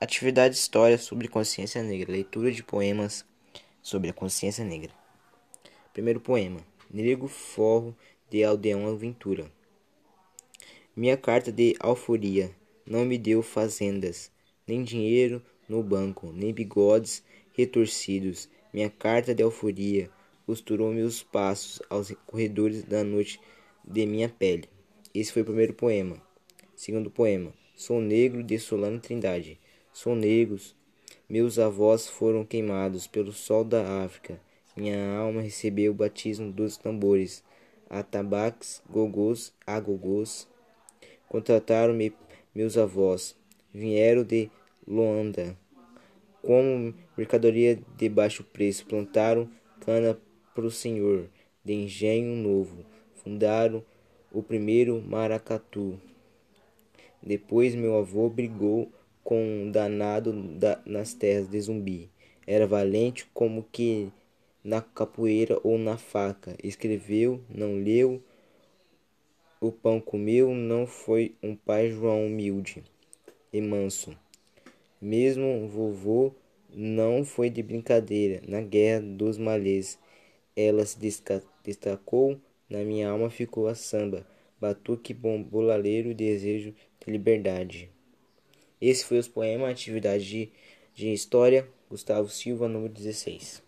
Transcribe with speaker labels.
Speaker 1: Atividade História sobre Consciência Negra. Leitura de poemas sobre a consciência negra. Primeiro poema. Nego Forro de Aldeão Aventura. Minha carta de alforia não me deu fazendas, nem dinheiro no banco, nem bigodes retorcidos. Minha carta de alforia costurou meus passos aos corredores da noite de minha pele. Esse foi o primeiro poema. Segundo poema. Sou negro de Solano Trindade. Sou negros. Meus avós foram queimados pelo sol da África. Minha alma recebeu o batismo dos tambores. Atabaques, gogos, agogos. Contrataram-me meus avós. Vieram de Luanda. Como mercadoria de baixo preço, plantaram cana para o senhor de engenho novo. Fundaram o primeiro maracatu. Depois meu avô brigou com um danado da, nas terras de Zumbi. Era valente como que na capoeira ou na faca. Escreveu, não leu, o pão comeu, não foi um pai João humilde e manso. Mesmo vovô não foi de brincadeira. Na guerra dos malês, ela se destacou, na minha alma ficou a samba batuque, bombolaleiro, desejo de liberdade. Esse foi os poemas, atividade de, de história, Gustavo Silva, número 16.